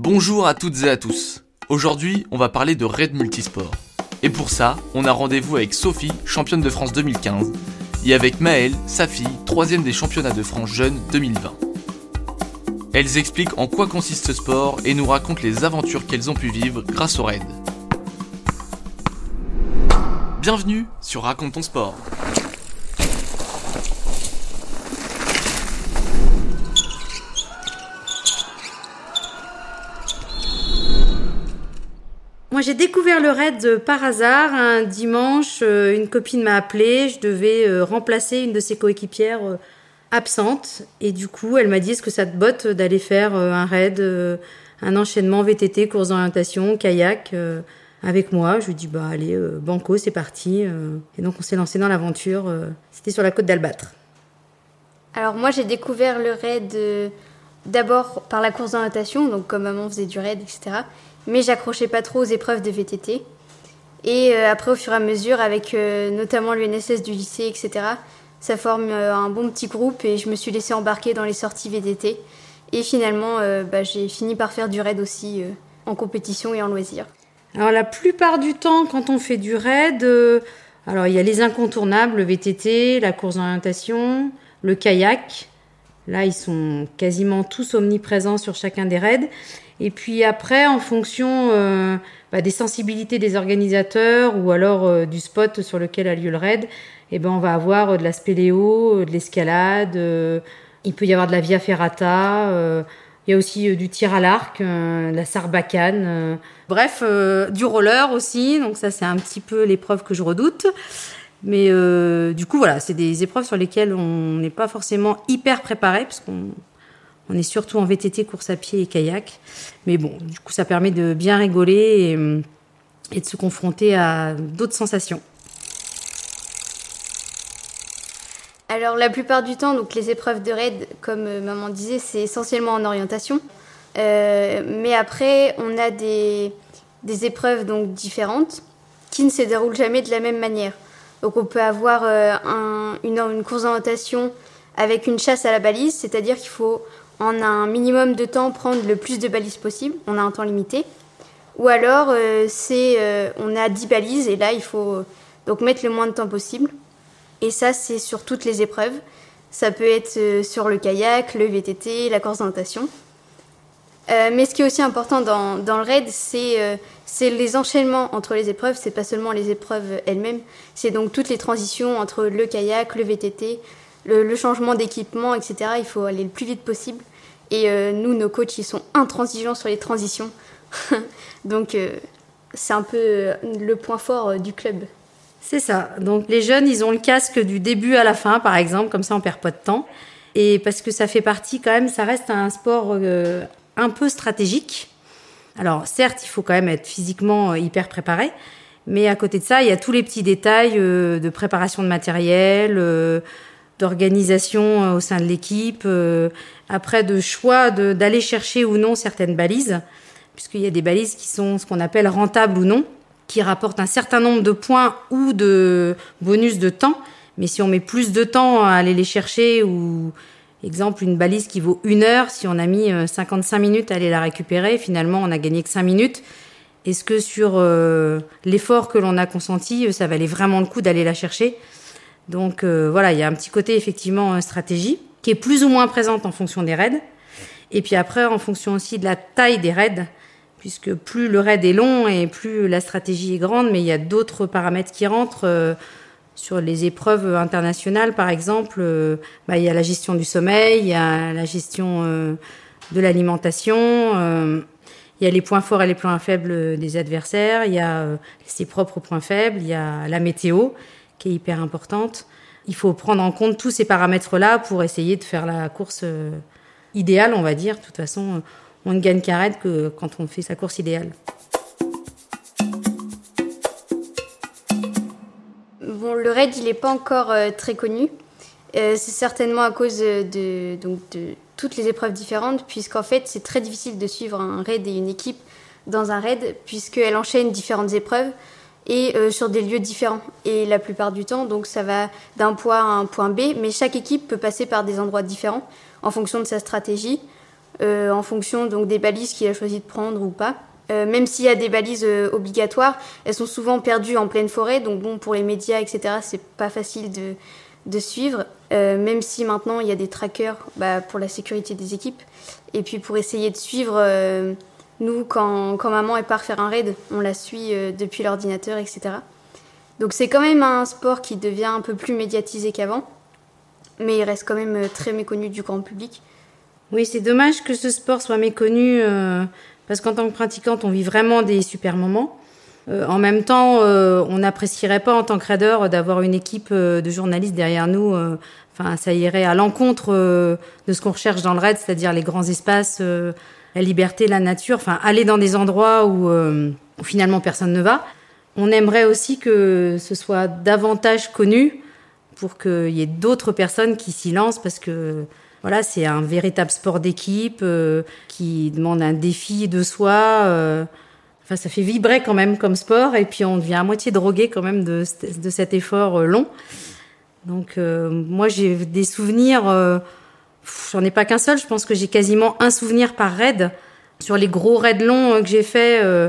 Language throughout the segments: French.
Bonjour à toutes et à tous. Aujourd'hui, on va parler de raid multisport. Et pour ça, on a rendez-vous avec Sophie, championne de France 2015, et avec Maëlle, sa fille, troisième des championnats de France jeunes 2020. Elles expliquent en quoi consiste ce sport et nous racontent les aventures qu'elles ont pu vivre grâce au raid. Bienvenue sur Raconte ton sport. J'ai découvert le raid par hasard. Un dimanche, euh, une copine m'a appelé. Je devais euh, remplacer une de ses coéquipières euh, absente. Et du coup, elle m'a dit Est-ce que ça te botte d'aller faire un raid, un enchaînement VTT, course d'orientation, kayak avec moi? Je lui dit Bah, allez, banco, c'est parti. Et donc, on s'est lancé dans l'aventure. C'était sur la côte d'Albâtre. Alors, moi, j'ai découvert le raid d'abord par la course d'orientation. Donc, comme maman faisait du raid, etc mais j'accrochais pas trop aux épreuves de VTT. Et euh, après, au fur et à mesure, avec euh, notamment l'UNSS du lycée, etc., ça forme euh, un bon petit groupe et je me suis laissée embarquer dans les sorties VTT. Et finalement, bah, j'ai fini par faire du raid aussi en compétition et en loisir. Alors la plupart du temps, quand on fait du raid, alors il y a les incontournables, le VTT, la course d'orientation, le kayak. Là, ils sont quasiment tous omniprésents sur chacun des raids. Et puis après, en fonction euh, bah, des sensibilités des organisateurs ou alors euh, du spot sur lequel a lieu le raid, eh ben, on va avoir euh, de la spéléo, de l'escalade, il peut y avoir de la via ferrata, il y a aussi du tir à l'arc, de la sarbacane, bref, du roller aussi, donc ça c'est un petit peu l'épreuve que je redoute. Mais du coup, voilà, c'est des épreuves sur lesquelles on n'est pas forcément hyper préparé, parce qu'on on est surtout en VTT, course à pied et kayak. Mais bon, du coup, ça permet de bien rigoler et, de se confronter à d'autres sensations. Alors, la plupart du temps, donc les épreuves de raid, comme euh, maman disait, c'est essentiellement en orientation. Euh, mais après, on a des, épreuves donc différentes qui ne se déroulent jamais de la même manière. Donc, on peut avoir euh, une, course d'orientation avec une chasse à la balise, c'est-à-dire qu'il faut en un minimum de temps prendre le plus de balises possible, on a un temps limité. Ou alors euh, c'est euh, on a 10 balises et là il faut donc mettre le moins de temps possible. Et ça c'est sur toutes les épreuves. Ça peut être sur le kayak, le VTT, la course d'orientation. Mais ce qui est aussi important dans, le raid, c'est c'est les enchaînements entre les épreuves. C'est pas seulement les épreuves elles-mêmes, c'est donc toutes les transitions entre le kayak, le VTT, le, changement d'équipement, etc. Il faut aller le plus vite possible. Et euh, nous, nos coachs, ils sont intransigeants sur les transitions. Donc, euh, c'est un peu euh, le point fort du club. C'est ça. Donc, les jeunes, ils ont le casque du début à la fin, par exemple, comme ça, on perd pas de temps. Et parce que ça fait partie, quand même, ça reste un sport un peu stratégique. Alors, certes, il faut quand même être physiquement hyper préparé. Mais à côté de ça, il y a tous les petits détails de préparation de matériel, d'organisation euh, au sein de l'équipe, euh, après de choix d'aller chercher ou non certaines balises, puisqu'il y a des balises qui sont ce qu'on appelle rentables ou non, qui rapportent un certain nombre de points ou de bonus de temps. Mais si on met plus de temps à aller les chercher ou exemple une balise qui vaut une heure, si on a mis 55 euh, minutes à aller la récupérer, finalement on a gagné que 5 minutes. Est-ce que sur l'effort que l'on a consenti, ça valait vraiment le coup d'aller la chercher? Donc euh, voilà, il y a un petit côté effectivement euh, stratégie qui est plus ou moins présente en fonction des raids. Et puis après, en fonction aussi de la taille des raids, puisque plus le raid est long et plus la stratégie est grande, mais il y a d'autres paramètres qui rentrent. Euh, sur les épreuves internationales, par exemple, bah, il y a la gestion du sommeil, il y a la gestion de l'alimentation, il y a les points forts et les points faibles des adversaires, il y a ses propres points faibles, il y a la météo qui est hyper importante. Il faut prendre en compte tous ces paramètres-là pour essayer de faire la course euh, idéale, on va dire. De toute façon, on ne gagne qu'à que quand on fait sa course idéale. Le raid, il n'est pas encore euh, très connu. Euh, c'est certainement à cause de, donc de toutes les épreuves différentes, puisqu'en fait, c'est très difficile de suivre un raid et une équipe dans un raid, puisqu'elle enchaîne différentes épreuves et euh, sur des lieux différents. Et la plupart du temps, donc ça va d'un point A à un point B, mais chaque équipe peut passer par des endroits différents en fonction de sa stratégie en fonction des balises qu'il a choisi de prendre ou pas. Même s'il y a des balises obligatoires, elles sont souvent perdues en pleine forêt, donc bon pour les médias etc c'est pas facile de, de suivre. même si maintenant il y a des trackers bah, pour la sécurité des équipes et puis pour essayer de suivre nous, quand, quand, maman est part faire un raid, on la suit euh, depuis l'ordinateur, etc. Donc c'est quand même un sport qui devient un peu plus médiatisé qu'avant, mais il reste quand même euh, très méconnu du grand public. Oui, c'est dommage que ce sport soit méconnu, euh, parce qu'en tant que pratiquante, on vit vraiment des super moments. en même temps, on n'apprécierait pas en tant que raider d'avoir une équipe de journalistes derrière nous. Enfin, ça irait à l'encontre de ce qu'on recherche dans le raid, c'est-à-dire les grands espaces la liberté, la nature, enfin aller dans des endroits euh, où, finalement personne ne va. On aimerait aussi que ce soit davantage connu pour qu'il y ait d'autres personnes qui s'y lancent parce que voilà, c'est un véritable sport d'équipe euh, qui demande un défi de soi. Euh, enfin, ça fait vibrer quand même comme sport et puis on devient à moitié drogué quand même de, de cet effort long. Donc moi j'ai des souvenirs J'en ai pas qu'un seul, je pense que j'ai quasiment un souvenir par raid. Sur les gros raids longs euh, que j'ai fait, euh,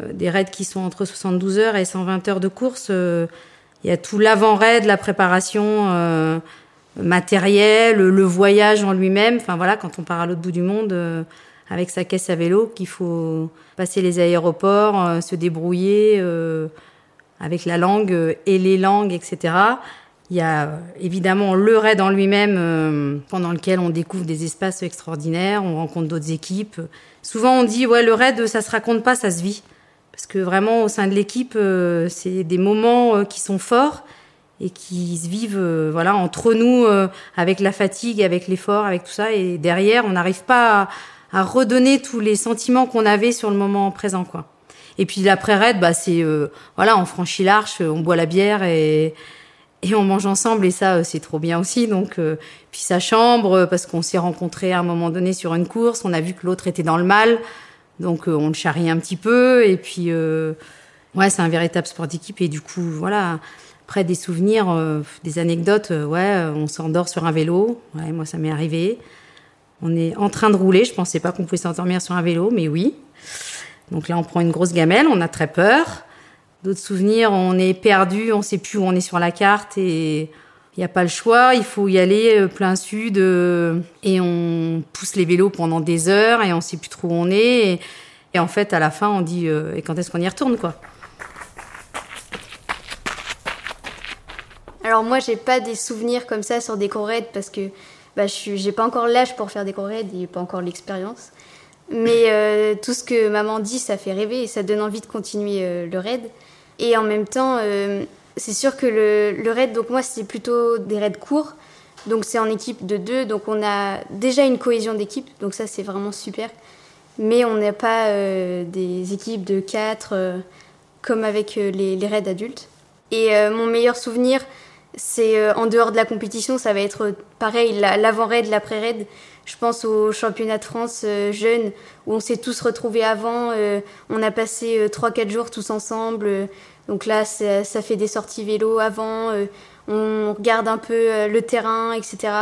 euh, des raids qui sont entre 72 heures et 120 heures de course, il y a tout l'avant-raid, la préparation matérielle, le voyage en lui-même. Enfin voilà, quand on part à l'autre bout du monde avec sa caisse à vélo, qu'il faut passer les aéroports, se débrouiller avec la langue et les langues, etc. Il y a euh, évidemment le raid en lui-même, euh, pendant lequel on découvre des espaces extraordinaires, on rencontre d'autres équipes. Souvent, on dit ouais, le raid, ça se raconte pas, ça se vit, parce que vraiment au sein de l'équipe, euh, c'est des moments qui sont forts et qui se vivent, voilà, entre nous, avec la fatigue, avec l'effort, avec tout ça, et derrière, on n'arrive pas à, à, redonner tous les sentiments qu'on avait sur le moment présent, quoi. Et puis l'après-raid, bah c'est voilà, on franchit l'arche, on boit la bière et et on mange ensemble. Et ça euh, c'est trop bien aussi. Donc euh, puis sa chambre euh, parce qu'on s'est rencontrés à un moment donné sur une course on a vu que l'autre était dans le mal. Donc on le charrie un petit peu. Et puis ouais c'est un véritable sport d'équipe. Et du coup voilà après des souvenirs des anecdotes ouais on s'endort sur un vélo. Ouais moi ça m'est arrivé. On est en train de rouler. Je pensais pas qu'on pouvait s'endormir sur un vélo mais oui. Donc là on prend une grosse gamelle. On a très peur. D'autres souvenirs, on est perdu, on sait plus où on est sur la carte et il n'y a pas le choix, il faut y aller euh, plein sud euh, et on pousse les vélos pendant des heures et on sait plus trop où on est. Et, en fait à la fin on dit euh, et quand est-ce qu'on y retourne quoi? Alors moi j'ai pas des souvenirs comme ça sur des corraides parce que bah, je j'ai pas encore l'âge pour faire des corraides et pas encore l'expérience. Mais tout ce que maman dit, ça fait rêver et ça donne envie de continuer le raid. Et en même temps, euh, c'est sûr que le, raid, donc moi, c'est plutôt des raids courts. Donc c'est en équipe de deux. Donc on a déjà une cohésion d'équipe. Donc ça, c'est vraiment super. Mais on n'a pas euh, des équipes de quatre euh, comme avec les, les, raids adultes. Et mon meilleur souvenir, c'est en dehors de la compétition, ça va être pareil, l'avant-raid, l'après-raid. Je pense au championnat de France jeune où on s'est tous retrouvés avant. on a passé 3-4 jours tous ensemble. Donc là, ça fait des sorties vélo avant, euh, on regarde un peu euh, le terrain, etc.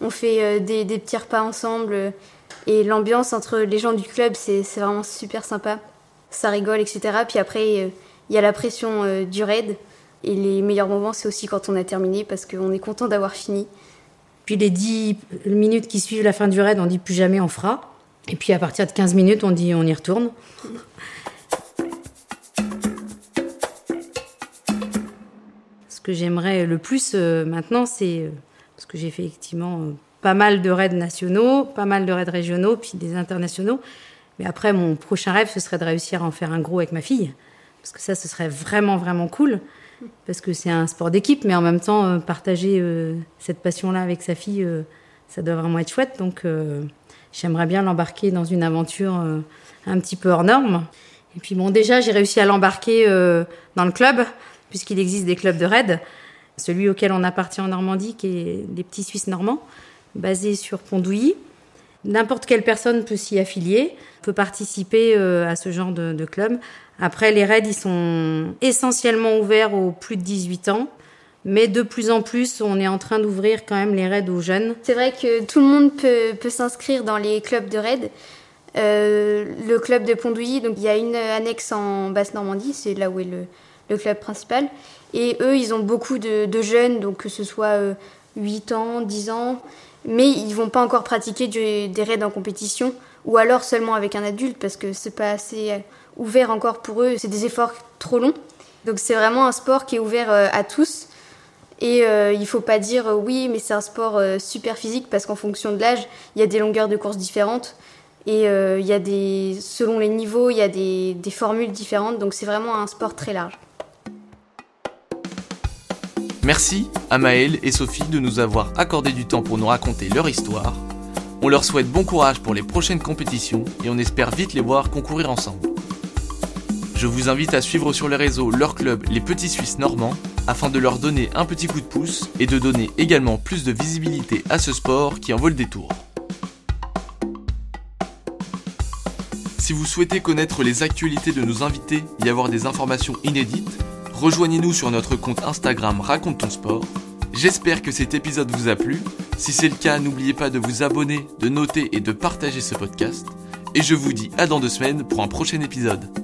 On fait euh, des, petits repas ensemble. et l'ambiance entre les gens du club, c'est vraiment super sympa. Ça rigole, etc. Puis après, il y a la pression du raid. Et les meilleurs moments, c'est aussi quand on a terminé parce qu'on est content d'avoir fini. Puis les 10 minutes qui suivent la fin du raid, on dit plus jamais on fera. Et puis à partir de 15 minutes, on dit on y retourne. ce que j'aimerais le plus euh, maintenant, c'est euh, parce que j'ai fait effectivement euh, pas mal de raids nationaux, pas mal de raids régionaux, puis des internationaux. Mais après, mon prochain rêve, ce serait de réussir à en faire un gros avec ma fille. Parce que ça, ce serait vraiment, vraiment cool. Parce que c'est un sport d'équipe, mais en même temps, partager cette passion-là avec sa fille, ça doit vraiment être chouette. Donc, j'aimerais bien l'embarquer dans une aventure un petit peu hors norme. Et puis, bon, déjà, j'ai réussi à l'embarquer dans le club puisqu'il existe des clubs de raid. Celui auquel on appartient en Normandie, qui est les petits Suisses normands, basé sur Pondouilly. N'importe quelle personne peut s'y affilier, peut participer euh, à ce genre de, club. Après, les raids, ils sont essentiellement ouverts aux plus de 18 ans. Mais de plus en plus, on est en train d'ouvrir quand même les raids aux jeunes. C'est vrai que tout le monde peut, peut s'inscrire dans les clubs de raid. Euh, le club de Pondouilly, donc il y a une annexe en Basse-Normandie, c'est là où est le, le, club principal. Et eux, ils ont beaucoup de, de jeunes, donc que ce soit 8 ans, 10 ans, mais ils vont pas encore pratiquer des raids en compétition, ou alors seulement avec un adulte, parce que c'est pas assez ouvert encore pour eux, c'est des efforts trop longs. Donc c'est vraiment un sport qui est ouvert euh, à tous. Et euh, il faut pas dire euh, oui, mais c'est un sport euh, super physique parce qu'en fonction de l'âge, il y a des longueurs de course différentes. Et euh, y a des, selon les niveaux, il y a des formules différentes. Donc c'est vraiment un sport très large. Merci à Maëlle et Sophie de nous avoir accordé du temps pour nous raconter leur histoire. On leur souhaite bon courage pour les prochaines compétitions et on espère vite les voir concourir ensemble. Je vous invite à suivre sur les réseaux leur club Les Petits Suisses Normands afin de leur donner un petit coup de pouce et de donner également plus de visibilité à ce sport qui en vaut le détour. Si vous souhaitez connaître les actualités de nos invités et avoir des informations inédites, rejoignez-nous sur notre compte Instagram Raconte ton sport. J'espère que cet épisode vous a plu. Si c'est le cas, n'oubliez pas de vous abonner, de noter et de partager ce podcast. Et je vous dis à dans deux semaines pour un prochain épisode.